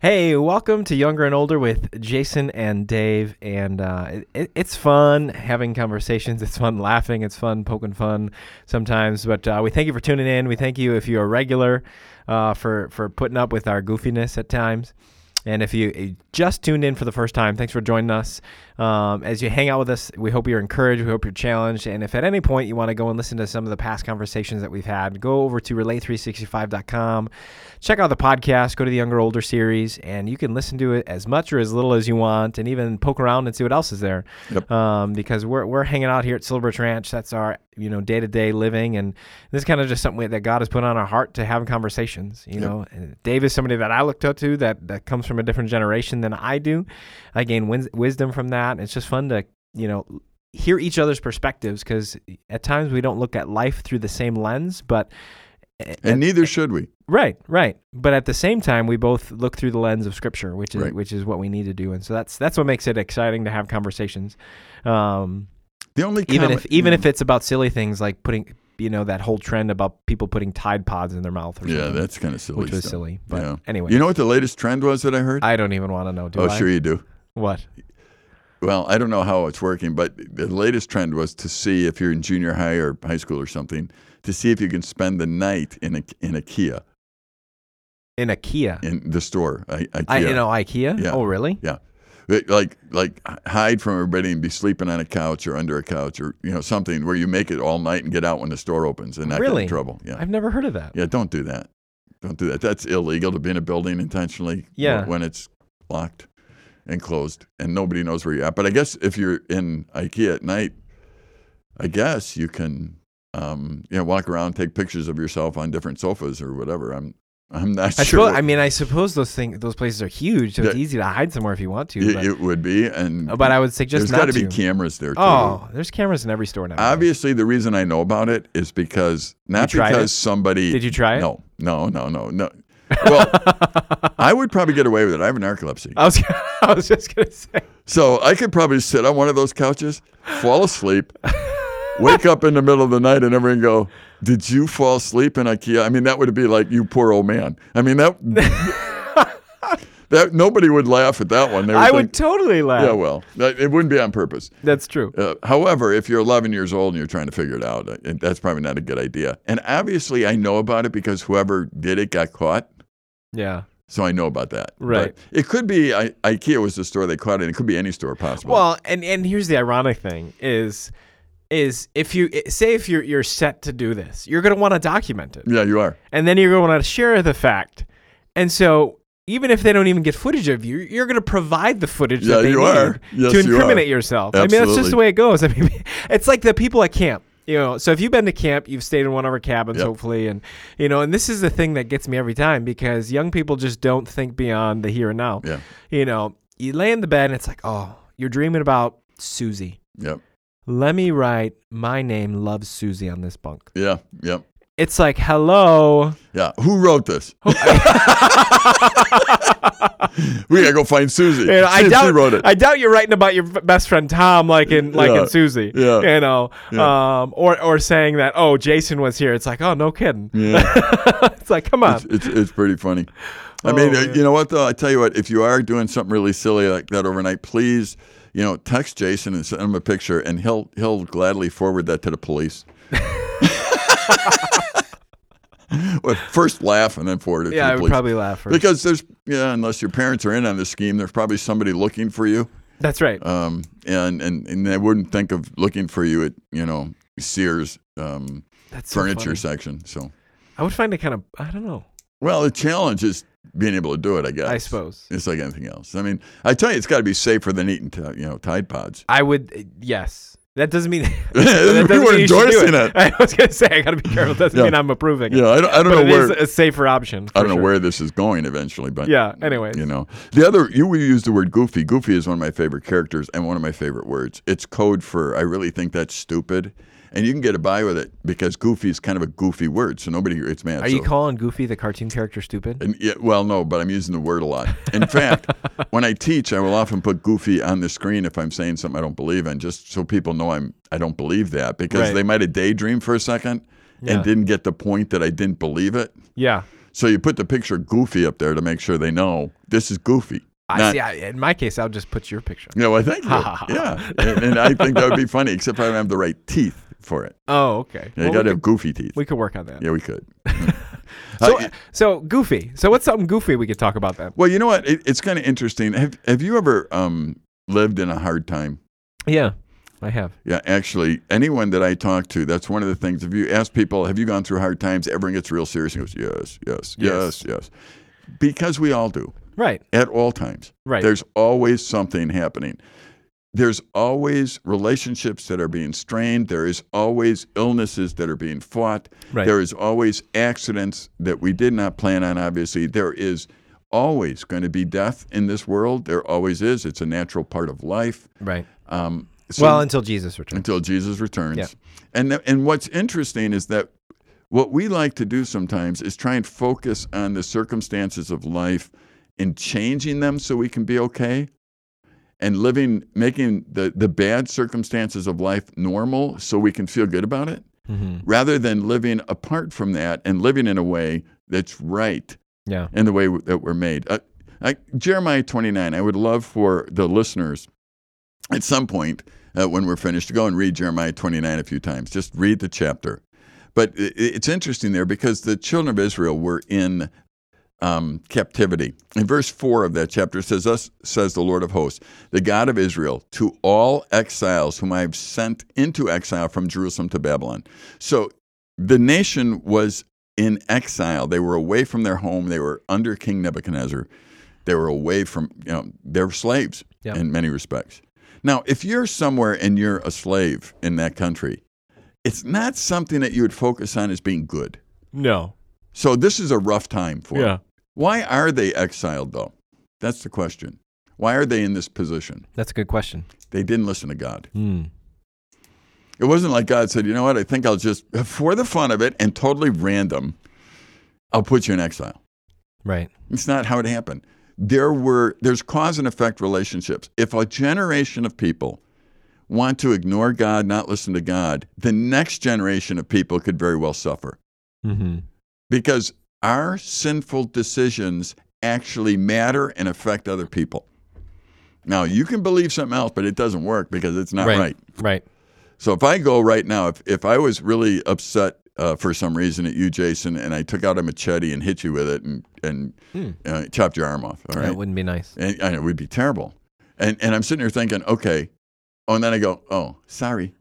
Hey, welcome to Younger and Older with Jason and Dave. And uh, it, it's fun having conversations. It's fun laughing. It's fun poking fun sometimes. But uh, we thank you for tuning in. We thank you if you're a regular uh, for, for putting up with our goofiness at times. And if you just tuned in for the first time, thanks for joining us. Um, as you hang out with us, we hope you're encouraged. We hope you're challenged. And if at any point you want to go and listen to some of the past conversations that we've had, go over to relate365.com, check out the podcast, go to the Younger Older series, and you can listen to it as much or as little as you want, and even poke around and see what else is there. Yep. Um, because we're, we're hanging out here at Silverbirch Ranch. That's our you know day to day living, and this is kind of just something that God has put on our heart to have conversations. You Yep. know, And Dave is somebody that I looked up to that that comes from a different generation than I do. I gain wins- wisdom from that. It's just fun to you know hear each other's perspectives because at times we don't look at life through the same lens, but eh, eh, And neither eh, should we. Right, right. But at the same time, we both look through the lens of Scripture, which is Right. which is what we need to do, and so that's that's what makes it exciting to have conversations. Um, The only even if even if mm. it's about silly things like putting, you know, that whole trend about people putting Tide Pods in their mouth. Or yeah, that's kind of silly. which was stuff. silly. But Yeah. anyway, You know what the latest trend was that I heard? I don't even want to know. Do oh, I? sure you do. What? Well, I don't know how it's working, but the latest trend was to see if you're in junior high or high school or something, to see if you can spend the night in a in a Kia In IKEA. in the store. I, IKEA. I you know IKEA. Yeah. Oh really? Yeah. Like like hide from everybody and be sleeping on a couch or under a couch or you know something where you make it all night and get out when the store opens and not get Really? in trouble. Yeah. I've never heard of that. Yeah, don't do that. Don't do that. That's illegal to be in a building intentionally Yeah. when it's locked and closed and nobody knows where you're at. But I guess if you're in IKEA at night, I guess you can um, you know walk around, take pictures of yourself on different sofas or whatever. I'm I'm not I, sure. suppose, I mean, I suppose those things, those places are huge, so it's easy to hide somewhere if you want to. it, but, it would be, and but I would suggest there's not There's got to to. be cameras there too. Oh, there's cameras in every store now. Obviously, the reason I know about it is because not because it? somebody. Did you try it? No, no, no, no, no. Well, I would probably get away with it. I have narcolepsy. I was, I was just gonna say. So I could probably sit on one of those couches, fall asleep, wake up in the middle of the night, and everyone go, "Did you fall asleep in IKEA?" I mean, that would be like you poor old man. I mean that that nobody would laugh at that one. They would I would totally laugh. yeah, well, that, it wouldn't be on purpose. That's true. Uh, however, if you're 11 years old and you're trying to figure it out, uh, that's probably not a good idea. And obviously, I know about it because whoever did it got caught. Yeah. So I know about that. Right. But it could be I, IKEA was the store they caught it. It could be any store possible. Well, and and here's the ironic thing is is if you eh, say if you're you're set to do this, you're gonna want to document it, yeah, you are. and then you're gonna want to share the fact, and so. Even if they don't even get footage of you, you're going to provide the footage Yeah, that they you need are. Yes, to you incriminate are. yourself. I mean, that's just the way it goes. I mean, it's like the people at camp. You know, so if you've been to camp, you've stayed in one of our cabins, Yep. hopefully, and you know, and this is the thing that gets me every time because young people just don't think beyond the here and now. Yeah. You know, you lay in the bed and it's like, oh, you're dreaming about Susie. Yep. Let me write my name loves Susie on this bunk. Yeah. Yep. It's like, hello. Yeah. Who wrote this? we gotta go find Susie. You know, See I she doubt wrote it. I doubt you're writing about your best friend Tom, like in like Yeah. in Susie. Yeah. You know, Yeah. um, or or saying that oh Jason was here. It's like oh no kidding. yeah. it's like come on. It's, it's it's pretty funny. I mean, Oh, uh, man. you know what though? I tell you what, if you are doing something really silly like that overnight, please, you know, text Jason and send him a picture, and he'll he'll gladly forward that to the police. well, first laugh and then forward it yeah, to I would police. probably laugh first. because there's yeah, unless your parents are in on the scheme, there's probably somebody looking for you, That's right. um, and and and they wouldn't think of looking for you at you know Sears um, That's so furniture funny. section. So, I would find it kind of I don't know. well, the challenge is being able to do it. I guess. I suppose It's like anything else. I mean, I tell you, it's got to be safer than eating, t- you know, Tide Pods. I would. Yes. That doesn't mean we that doesn't were mean you should do endorsing it. I was gonna say I gotta be careful. It doesn't Yeah. mean I'm approving. it. Yeah, I don't, I don't but know it is where a safer option. I don't know sure. where this is going eventually, but Yeah. Anyway, you know, the other you used the word goofy. Goofy is one of my favorite characters and one of my favorite words. It's code for I really think that's stupid, and you can get by with it because goofy is kind of a goofy word, so nobody gets mad. Are you calling Goofy the cartoon character stupid? And yeah, well, no, but I'm using the word a lot. In fact, when I teach, I will often put goofy on the screen if I'm saying something I don't believe in, just so people know I'm I don't believe that because Right. they might have daydreamed for a second Yeah. and didn't get the point that I didn't believe it. Yeah. So you put the picture Goofy up there to make sure they know this is Goofy. I Not- see. I, in my case, I'll just put your picture. Yeah, well, thank you. yeah, and, and I think that would be funny, except I don't have the right teeth for it. Oh, okay. Yeah, Well, you got we, to have could, goofy teeth. we could work on that. yeah, we could. So, Uh, so goofy. So, what's something goofy we could talk about then? well, you know what? It, it's kind of interesting. Have Have you ever um, lived in a hard time? Yeah, I have. Yeah, actually, anyone that I talk to, that's one of the things. If you ask people, have you gone through hard times? Everyone gets real serious and goes, yes, yes, yes, Yes. yes. Because we all do Right. at all times. Right. There's always something happening. There's always relationships that are being strained. There is always illnesses that are being fought. Right. There is always accidents that we did not plan on, obviously. There is always going to be death in this world. There always is. It's a natural part of life. right. Um, so- well, until Jesus returns. until Jesus returns. Yeah. And th- and what's interesting is that what we like to do sometimes is try and focus on the circumstances of life and changing them so we can be okay and living making the the bad circumstances of life normal so we can feel good about it hmm rather than living apart from that and living in a way that's right Yeah. in the way w- that we're made. Uh, I, Jeremiah 29, I would love for the listeners at some point uh, when we're finished to go and read Jeremiah 29 a few times. Just read the chapter. But it's interesting there because the children of Israel were in um, captivity. In verse 4 of that chapter it says, Thus says the Lord of hosts, the God of Israel, to all exiles whom I have sent into exile from Jerusalem to Babylon. So the nation was in exile. They were away from their home. They were under King Nebuchadnezzar. They were away from, you know, they were slaves Yeah. in many respects. Now, if you're somewhere and you're a slave in that country, it's not something that you would focus on as being good. No. So this is a rough time for. Yeah. Why are they exiled, though? That's the question. Why are they in this position? That's a good question. They didn't listen to God. Hmm. It wasn't like God said, you know what, I think I'll just, for the fun of it and totally random, I'll put you in exile. Right. It's not how it happened. There were there's cause and effect relationships. If a generation of people want to ignore God, not listen to God, the next generation of people could very well suffer. Mm-hmm. Because our sinful decisions actually matter and affect other people. Now, you can believe something else, but it doesn't work because it's not right. Right. So if I go right now, if, if I was really upset uh, for some reason at you, Jason, and I took out a machete and hit you with it and, and Hmm. uh, chopped your arm off, all right? That wouldn't be nice. and, and it would be terrible. And, and I'm sitting here thinking, okay. Oh, and then I go, oh, sorry.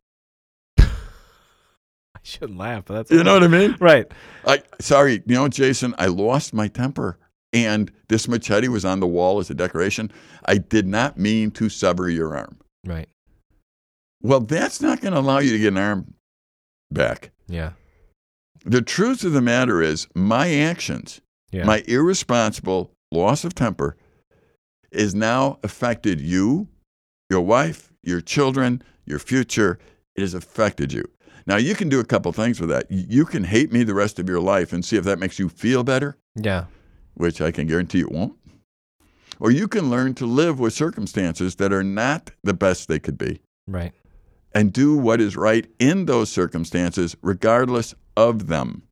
Shouldn't laugh, but that's You know what I mean? right. I sorry, you know, Jason, I lost my temper. And this machete was on the wall as a decoration. I did not mean to sever your arm. Right. Well, that's not going to allow you to get an arm back. Yeah. The truth of the matter is, my actions, Yeah. my irresponsible loss of temper, is now affected you, your wife, your children, your future. It has affected you. Now, you can do a couple things with that. You can hate me the rest of your life and see if that makes you feel better. yeah. which I can guarantee it won't. Or you can learn to live with circumstances that are not the best they could be Right. and do what is right in those circumstances, regardless of them.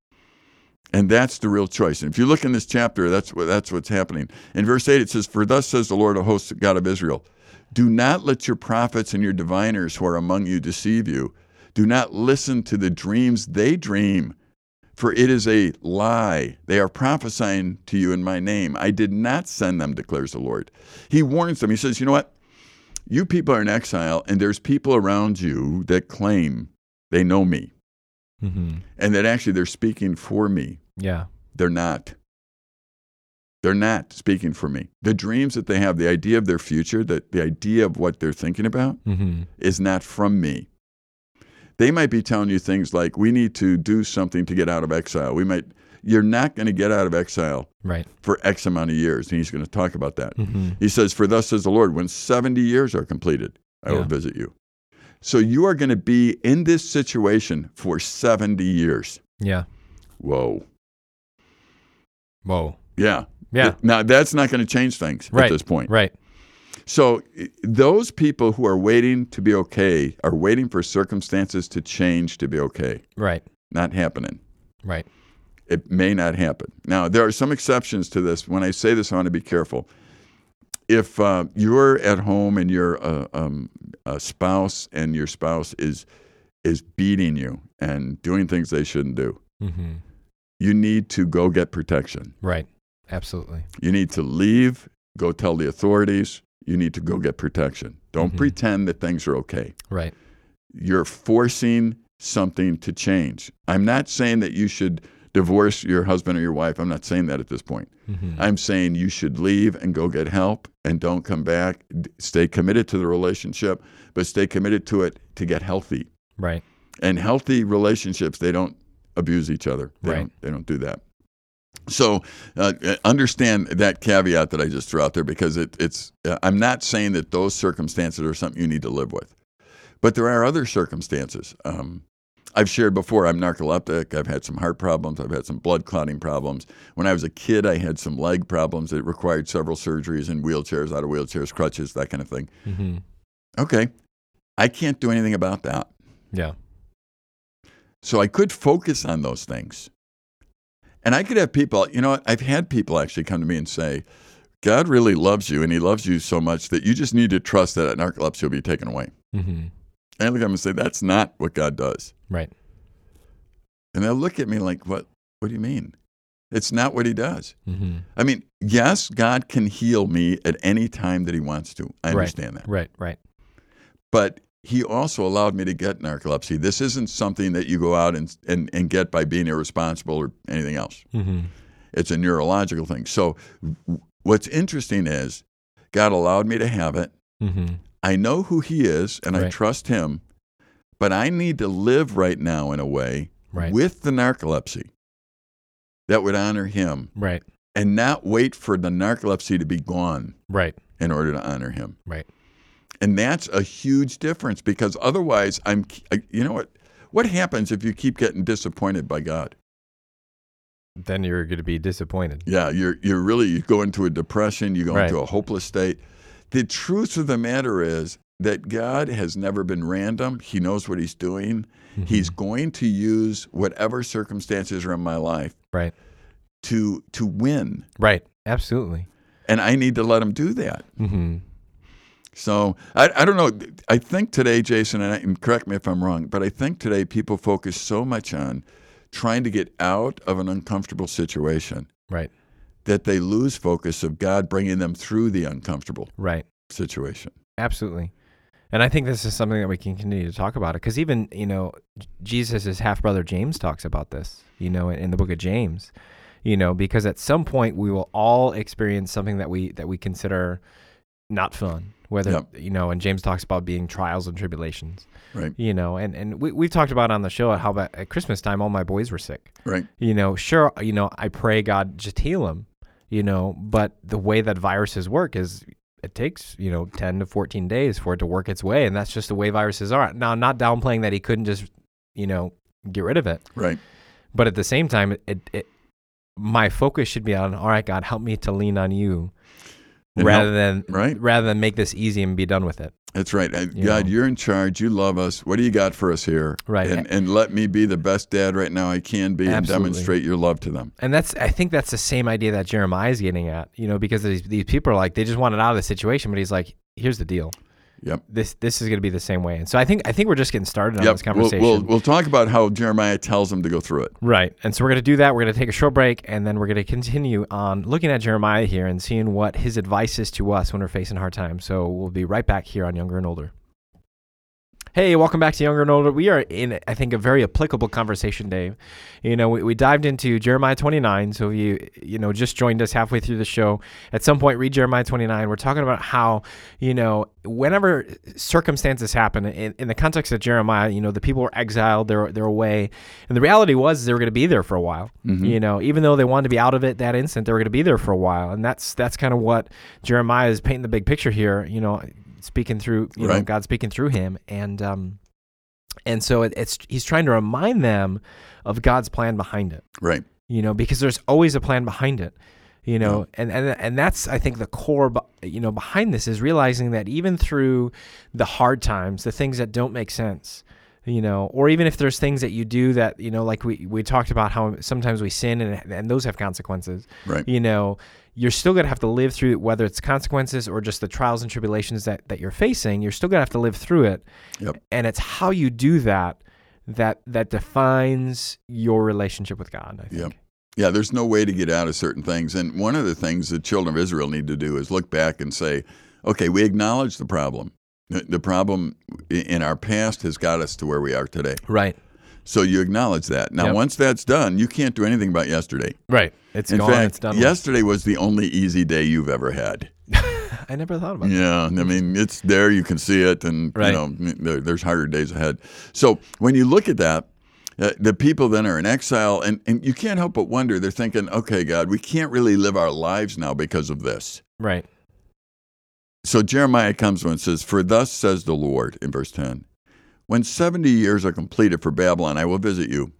And that's the real choice. And if you look in this chapter, that's what, that's what's happening. In verse 8, it says, For thus says the Lord of hosts, God of Israel, do not let your prophets and your diviners who are among you deceive you. Do not listen to the dreams they dream, for it is a lie. They are prophesying to you in my name. I did not send them, declares the Lord. He warns them. He says, You know what? You people are in exile, and there's people around you that claim they know me Mm-hmm. and that actually they're speaking for me. Yeah. They're not. They're not speaking for me. The dreams that they have, the idea of their future, that the idea of what they're thinking about Mm-hmm. is not from me. They might be telling you things like, we need to do something to get out of exile. We might, you're not going to get out of exile Right. for X amount of years. And he's going to talk about that. Mm-hmm. He says, For thus says the Lord, when 70 years are completed, I will visit you. So you are going to be in this situation for 70 years. Yeah. Whoa. Whoa. Yeah. Yeah. Now, that's not going to change things Right. at this point. Right. So, those people who are waiting to be okay are waiting for circumstances to change to be okay. Right. Not happening. Right. it may not happen. Now, there are some exceptions to this. When I say this, I want to be careful. If uh, you're at home and you're a, um, a spouse and your spouse is is beating you and doing things they shouldn't do, Mm-hmm. you need to go get protection. Right. Absolutely. You need to leave, go tell the authorities. You need to go get protection. Don't Mhm. pretend that things are okay. Right. You're forcing something to change. I'm not saying that you should divorce your husband or your wife. I'm not saying that at this point. Mm-hmm. I'm saying you should leave and go get help and don't come back. Stay committed to the relationship, but stay committed to it to get healthy. Right. And healthy relationships, they don't abuse each other. They, Right. don't, they don't do that. So uh, understand that caveat that I just threw out there because it, it's. Uh, I'm not saying that those circumstances are something you need to live with, but there are other circumstances. Um, I've shared before. I'm narcoleptic. I've had some heart problems. I've had some blood clotting problems. When I was a kid, I had some leg problems that required several surgeries and wheelchairs, out of wheelchairs, crutches, that kind of thing. Mm-hmm. Okay, I can't do anything about that. Yeah. So I could focus on those things. And I could have people, you know? I've had people actually come to me and say, God really loves you, and He loves you so much that you just need to trust that narcolepsy will be taken away. Mm-hmm. And I look at them and say, That's not what God does. Right. And they'll look at me like, What, what do you mean? It's not what He does. Mm-hmm. I mean, yes, God can heal me at any time that He wants to. I Right. understand that. Right. Right. but he also allowed me to get narcolepsy. This isn't something that you go out and, and, and get by being irresponsible or anything else. Mm-hmm. It's a neurological thing. So, what's interesting is God allowed me to have it. Mm-hmm. I know who He is and I trust Him, but I need to live right now in a way Right. with the narcolepsy that would honor Him Right. and not wait for the narcolepsy to be gone Right. in order to honor Him. Right. And that's a huge difference because otherwise, I'm, you know what? What happens if you keep getting disappointed by God? Then you're going to be disappointed. Yeah, you're, you're really, you go into a depression, you go Right. into a hopeless state. The truth of the matter is that God has never been random. He knows what He's doing. Mhm. He's going to use whatever circumstances are in my life right. to, to win. Right. Absolutely. And I need to let Him do that. Mm-hmm. So I, I don't know. I think today, Jason, and, I, and correct me if I'm wrong, but I think today people focus so much on trying to get out of an uncomfortable situation Right. that they lose focus of God bringing them through the uncomfortable Right. situation. Absolutely. And I think this is something that we can continue to talk about it because even, you know, Jesus' half brother James talks about this, you know, in, in the book of James, you know, because at some point we will all experience something that we that we consider not fun, whether, Yep. you know, and James talks about being trials and tribulations, Right. you know, and, and we, we've talked about on the show how about at Christmas time, all my boys were sick, Right. you know, sure, you know, I pray God just heal them, you know, but the way that viruses work is it takes, you know, 10 to 14 days for it to work its way. And that's just the way viruses are. Now, I'm not downplaying that he couldn't just, you know, get rid of it. Right. But at the same time, it, it, it my focus should be on, all right, God, help me to lean on you And rather than, Right. rather than make this easy and be done with it. That's right. Uh, You God, know. you're in charge. You love us. What do you got for us here? Right. And, and let me be the best dad right now I can be and demonstrate your love to them. And that's, I think that's the same idea that Jeremiah is getting at, you know, because these, these people are like, they just wanted out of the situation, but he's like, here's the deal. Yep. This, this is going to be the same way. And so I think, I think we're just getting started on Yep. this We'll, conversation. we'll, we'll talk about how Jeremiah tells them to go through it. Right. And so we're going to do that. We're going to take a short break and then we're going to continue on looking at Jeremiah here and seeing what his advice is to us when we're facing hard times. So we'll be right back here on Younger and Older. Hey, welcome back to Younger and Older. We are in, I think, a very applicable conversation, Dave. You know, we, we dived into Jeremiah 29. So if you, you know, just joined us halfway through the show, at some point read Jeremiah 29. We're talking about how, you know, whenever circumstances happen, in, in the context of Jeremiah, you know, the people were exiled, they're, they're away. And the reality was they were going to be there for a while. Mhm. You know, even though they wanted to be out of it that instant, they were going to be there for a while. And that's that's kind of what Jeremiah is painting the big picture here, you know, speaking through, you know, Right. God speaking through him. And um and so it, it's he's trying to remind them of God's plan behind it Right. you know, because there's always a plan behind it, you know, and, and and that's I think the core, you know, behind this is realizing that even through the hard times, the things that don't make sense, you know, or even if there's things that you do that, you know, like we, we talked about how sometimes we sin and, and those have consequences, Right. you know, you're still going to have to live through it, whether it's consequences or just the trials and tribulations that, that you're facing, you're still going to have to live through it. Yep. And it's how you do that, that, that defines your relationship with God, I think. Yep. Yeah, there's no way to get out of certain things. And one of the things the children of Israel need to do is look back and say, okay, we acknowledge the problem. The problem in our past has got us to where we are today. Right. So you acknowledge that. Now, Yep. once that's done, you can't do anything about yesterday. Right. It's In gone. fact, it's done. yesterday was the only easy day you've ever had. I never thought about that. Yeah, I mean it's there. You can see it, and Right. you know there, there's harder days ahead. So when you look at that, uh, the people then are in exile, and and you can't help but wonder. They're thinking, okay, God, we can't really live our lives now because of this. Right. So Jeremiah comes to him and says, "For thus says the Lord," in verse ten, "When seventy years are completed for Babylon, I will visit you,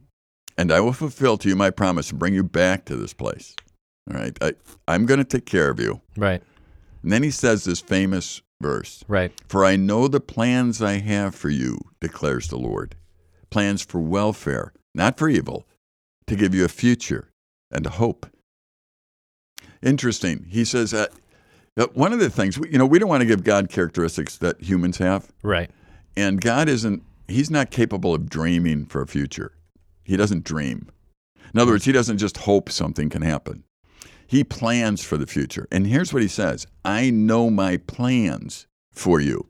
and I will fulfill to you my promise and bring you back to this place. All right, I, I'm going to take care of you." Right. And then he says this famous verse. Right. For I know the plans I have for you, declares the Lord. Plans for welfare, not for evil, to give you a future and a hope. Interesting. He says that Uh, one of the things, you know, we don't want to give God characteristics that humans have. Right. And God isn't, he's not capable of dreaming for a future. He doesn't dream. In other words, he doesn't just hope something can happen. He plans for the future. And here's what he says I know my plans for you.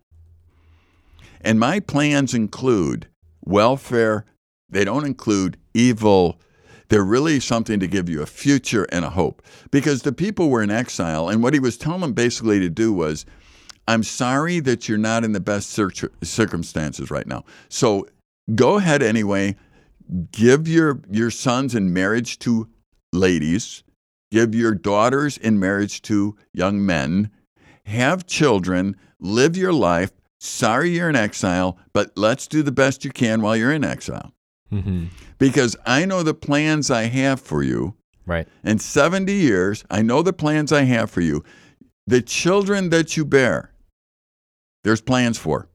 And my plans include welfare, they don't include evil. They're really something to give you a future and a hope. Because the people were in exile, and what he was telling them basically to do was, I'm sorry that you're not in the best cir- circumstances right now. So go ahead anyway. Give your, your sons in marriage to ladies. Give your daughters in marriage to young men. Have children. Live your life. Sorry you're in exile, but let's do the best you can while you're in exile. Mm-hmm. Because I know the plans I have for you. Right. In 70 years, I know the plans I have for you. The children that you bear, there's plans for.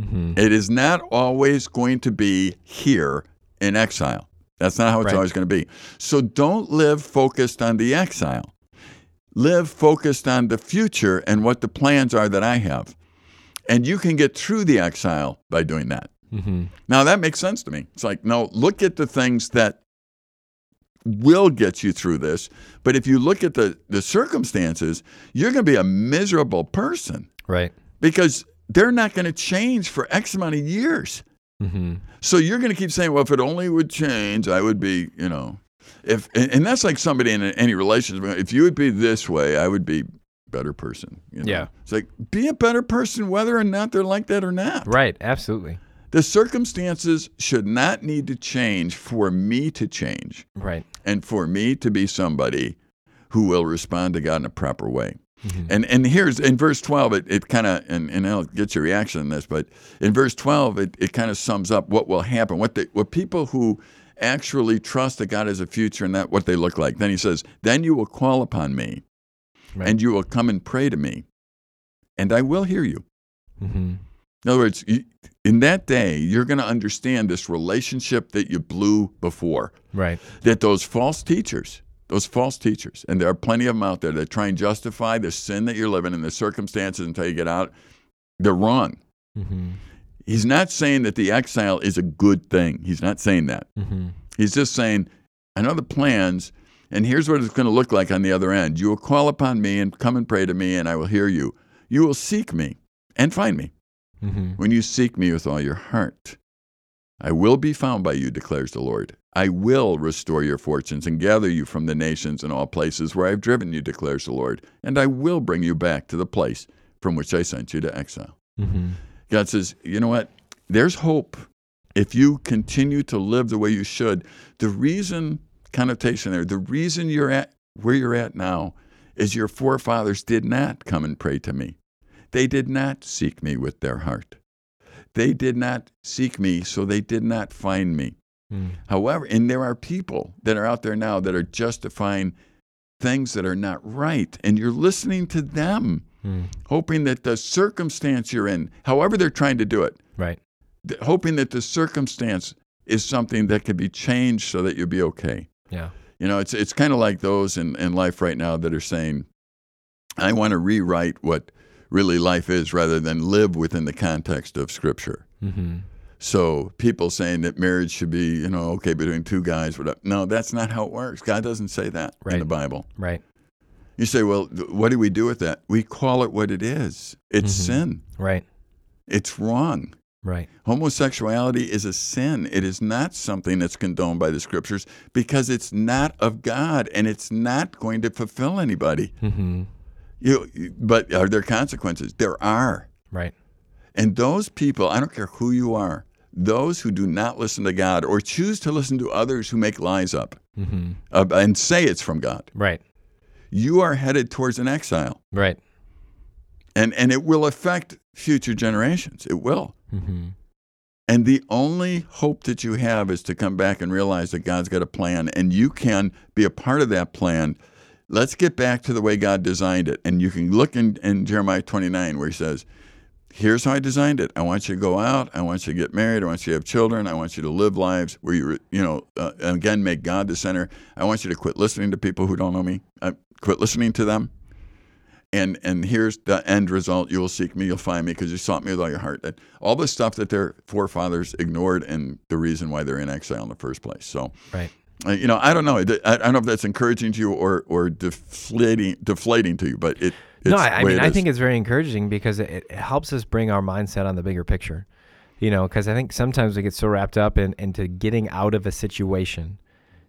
Mm-hmm. It is not always going to be here in exile. That's not how it's Right. always going to be. So don't live focused on the exile. Live focused on the future and what the plans are that I have. And you can get through the exile by doing that. Mm-hmm. Now that makes sense to me. It's like, no, look at the things that will get you through this. But if you look at the, the circumstances, you're going to be a miserable person Right. because they're not going to change for X amount of years. Mm-hmm. So you're going to keep saying, well, if it only would change, I would be, you know, if, and, and that's like somebody in any relationship. If you would be this way, I would be a better person. you know? Yeah. It's like, be a better person whether or not they're like that or not. Right. Absolutely. The circumstances should not need to change for me to change Right. and for me to be somebody who will respond to God in a proper way. Mhm. And and here's in verse 12, it, it kind of, and, and I'll get your reaction on this, but in verse 12, it, it kind of sums up what will happen, what, the, what people who actually trust that God has a future and that what they look like. Then he says, Then you will call upon me, Right. and you will come and pray to me, and I will hear you. Mm-hmm. In other words, in that day, you're going to understand this relationship that you blew before. Right. That those false teachers, those false teachers, and there are plenty of them out there that try and justify the sin that you're living in, the circumstances until you get out, they're wrong. Mm-hmm. He's not saying that the exile is a good thing. He's not saying that. Mm-hmm. He's just saying, I know the plans, and here's what it's going to look like on the other end. You will call upon me and come and pray to me, and I will hear you. You will seek me and find me. Mm-hmm. when you seek me with all your heart. I will be found by you, declares the Lord. I will restore your fortunes and gather you from the nations and all places where I have driven you, declares the Lord, and I will bring you back to the place from which I sent you to exile. Mm-hmm. God says, you know what? There's hope if you continue to live the way you should. The reason, connotation there, the reason you're at where you're at now is your forefathers did not come and pray to me. They did not seek me with their heart. They did not seek me, so they did not find me. Mm. However, and there are people that are out there now that are justifying things that are not right, and you're listening to them, Mm. hoping that the circumstance you're in, however they're trying to do it, Right. th- hoping that the circumstance is something that could be changed so that you'll be okay. Yeah. You know, it's it's kind of like those in, in life right now that are saying, I want to rewrite what really life is rather than live within the context of Scripture. Mm-hmm. So people saying that marriage should be, you know, okay between two guys, whatever. No, that's not how it works. God doesn't say that in the Bible. Right. You say, well, what do we do with that? We call it what it is. It's Mhm. sin. Right. It's wrong. Right. Homosexuality is a sin. It is not something that's condoned by the scriptures because it's not of God and it's not going to fulfill anybody. Mm-hmm. You, but are there consequences? There are. Right. And those people, I don't care who you are, those who do not listen to God or choose to listen to others who make lies up Mm-hmm. uh, and say it's from God, Right. you are headed towards an exile. Right. And, and it will affect future generations. It will. Mm-hmm. And the only hope that you have is to come back and realize that God's got a plan and you can be a part of that plan. Let's get back to the way God designed it. And you can look in, in Jeremiah 29 where he says, Here's how I designed it. I want you to go out. I want you to get married. I want you to have children. I want you to live lives where you, you know, uh, again, make God the center. I want you to quit listening to people who don't know me. Uh, quit listening to them. And and here's the end result: you will seek me, you'll find me, because you sought me with all your heart. That all the stuff that their forefathers ignored, and the reason why they're in exile in the first place. So, Right. Uh, you know, I don't know. I, I don't know if that's encouraging to you or or deflating deflating to you, but it. It's no, I, I mean, I think it's very encouraging because it, it helps us bring our mindset on the bigger picture. You know, because I think sometimes we get so wrapped up in into getting out of a situation.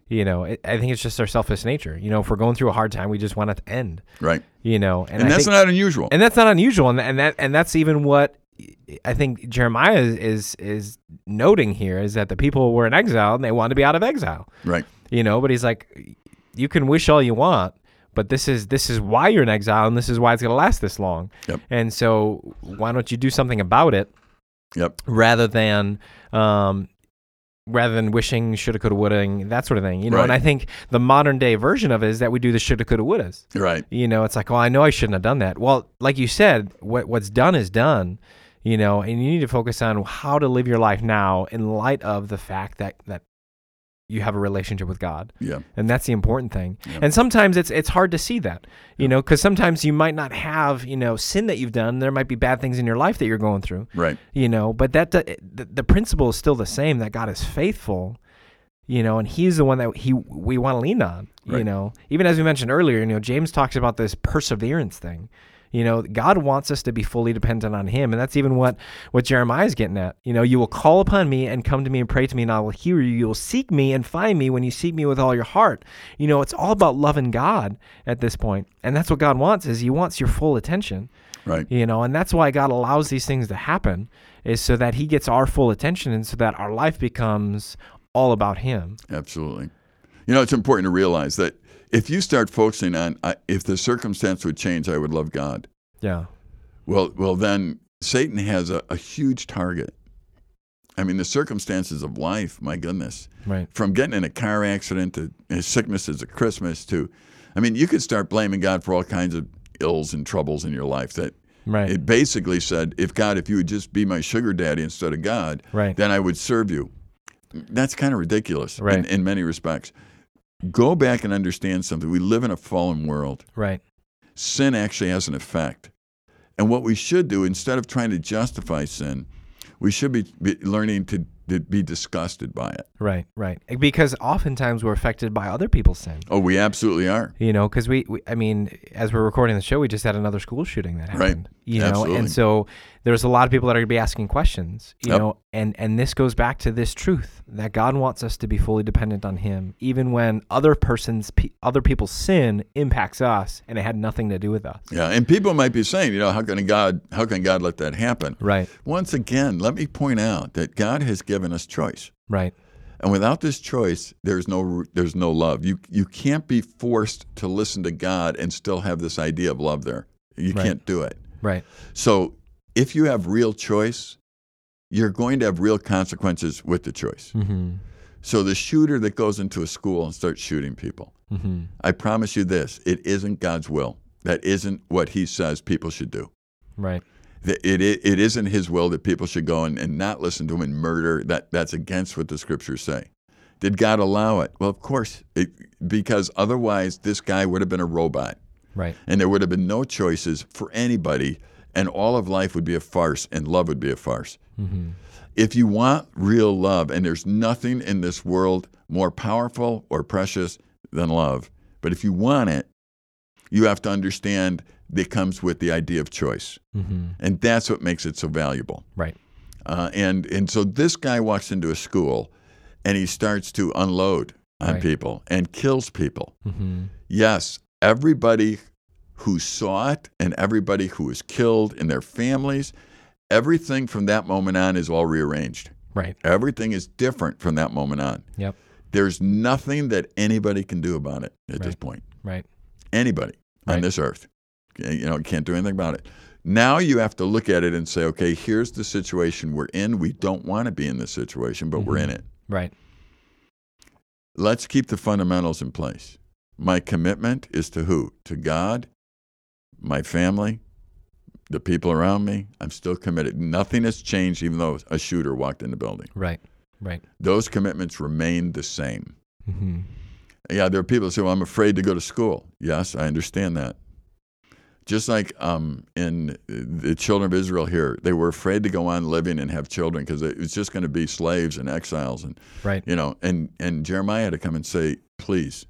You know, it, I think it's just our selfish nature. You know, if we're going through a hard time, we just want it to end. right, You know, and, I that's think- not unusual. and that's not unusual, and, and that and that's even what I think Jeremiah is, is is noting here is that the people were in exile and they wanted to be out of exile. right, You know, but he's like, you can wish all you want, but this is this is why you're in exile, and this is why it's gonna last this long. Yep. And so, why don't you do something about it yep, rather than um, rather than wishing shoulda coulda woulda that sort of thing. You know, and I think the modern day version of it is that we do the shoulda coulda wouldas. right, You know, it's like, well, I know I shouldn't have done that. Well, like you said, what what's done is done. You know, and you need to focus on how to live your life now in light of the fact that that you have a relationship with God, yeah, and that's the important thing. Yeah. And sometimes it's it's hard to see that, you know, because sometimes you might not have you know sin that you've done. There might be bad things in your life that you're going through, right, you know, but that the, the principle is still the same that God is faithful, you know, and He's the one that he we want to lean on, you know. Even as we mentioned earlier, you know, James talks about this perseverance thing. You know, God wants us to be fully dependent on Him, and that's even what what Jeremiah is getting at. You know, you will call upon me and come to me and pray to me, and I will hear you. You will seek me and find me when you seek me with all your heart. You know, it's all about loving God at this point, and that's what God wants. Is He wants your full attention right, you know and that's why god allows these things to happen is so that he gets our full attention and so that our life becomes all about him absolutely. You know, it's important to realize that if you start focusing on I, if the circumstance would change, I would love God. yeah Well, well, then Satan has a, a huge target. I mean, the circumstances of life, my goodness, right from getting in a car accident to uh, sicknesses at Christmas to, I mean, you could start blaming God for all kinds of ills and troubles in your life. That right it basically said, if God, if you would just be my sugar daddy instead of God, right then I would serve you. That's kind of ridiculous in, in many respects. Go back and understand something. We live in a fallen world right sin actually has an effect. And what we should do, instead of trying to justify sin, we should be, be learning to, to be disgusted by it. right right because oftentimes we're affected by other people's sin Oh, we absolutely are. you know because we, we i mean as we're recording the show we just had another school shooting that happened. Right. You know Absolutely. and so there's a lot of people that are going to be asking questions you Yep. know and and this goes back to this truth that god wants us to be fully dependent on him even when other person's pe- other people's sin impacts us and it had nothing to do with us Yeah, and people might be saying, you know, how can God, how can God let that happen? right Once again, let me point out that God has given us choice, right and without this choice, there's no, there's no love. You, you can't be forced to listen to God and still have this idea of love there. You Right. can't do it. Right So if you have real choice, you're going to have real consequences with the choice. mm-hmm So the shooter that goes into a school and starts shooting people, mm-hmm I promise you this, it isn't God's will. That isn't what he says people should do. right It, it, it isn't his will that people should go and, and not listen to him and murder. That, that's against what the scriptures say. Did God allow it? Well, of course, it, because otherwise this guy would have been a robot. Right. And there would have been no choices for anybody, and all of life would be a farce, and love would be a farce. Mm-hmm. If you want real love, and there's nothing in this world more powerful or precious than love, but if you want it, you have to understand that comes with the idea of choice. Mm-hmm. And that's what makes it so valuable. Right. Uh, and, and so this guy walks into a school and he starts to unload on Right. people and kills people. Mm-hmm. Yes, everybody who saw it and everybody who was killed and their families, everything from that moment on is all rearranged. Right. Everything is different from that moment on. Yep. There's nothing that anybody can do about it at this point. Right. Anybody on this earth, you know, can't do anything about it. Now you have to look at it and say, okay, here's the situation we're in. We don't want to be in this situation, but we're mm-hmm. in it. Right. Let's keep the fundamentals in place. My commitment is to who? To God, my family, the people around me. I'm still committed. Nothing has changed, even though a shooter walked in the building. Right. Right. Those commitments remain the same. Mm-hmm. Yeah, there are people who say, well, I'm afraid to go to school. Yes, I understand that. Just like um, in the children of Israel here, they were afraid to go on living and have children because it was just going to be slaves and exiles, and Right. you know. And and Jeremiah had to come and say, please,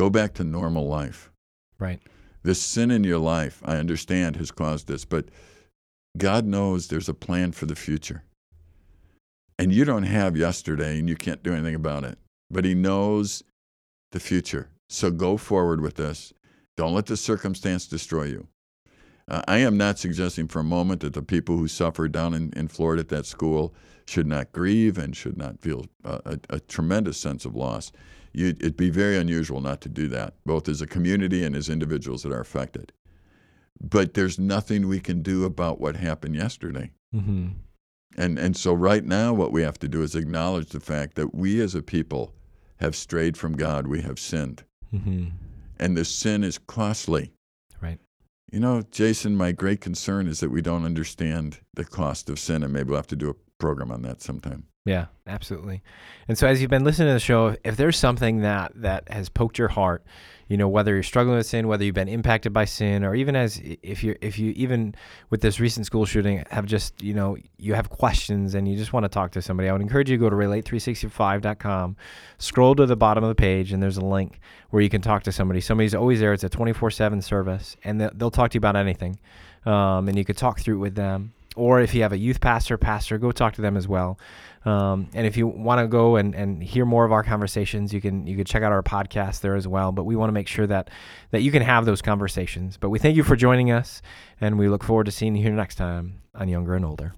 go back to normal life. Right. The sin in your life, I understand, has caused this, but God knows there's a plan for the future. And you don't have yesterday and you can't do anything about it, but He knows the future. So go forward with this. Don't let the circumstance destroy you. Uh, I am not suggesting for a moment that the people who suffered down in, in Florida at that school should not grieve and should not feel uh, a, a tremendous sense of loss. You, it'd be very unusual not to do that, both as a community and as individuals that are affected. But there's nothing we can do about what happened yesterday. Mm-hmm. And, and so, right now, what we have to do is acknowledge the fact that we as a people have strayed from God, we have sinned. Mm-hmm. And the sin is costly. Right. You know, Jason, my great concern is that we don't understand the cost of sin, and maybe we'll have to do a program on that sometime. Yeah, absolutely. And so as you've been listening to the show, if there's something that that has poked your heart, you know, whether you're struggling with sin, whether you've been impacted by sin, or even as if you're if you even with this recent school shooting have just, you know, you have questions and you just want to talk to somebody, I would encourage you to go to relate365.com, scroll to the bottom of the page, and there's a link where you can talk to somebody. Somebody's always there. It's a 24/7 service, and they'll talk to you about anything, um, and you could talk through it with them. Or if you have a youth pastor, pastor, go talk to them as well. Um, and if you want to go and, and hear more of our conversations, you can you can check out our podcast there as well. But we want to make sure that that you can have those conversations. But we thank you for joining us, and we look forward to seeing you here next time on Younger and Older.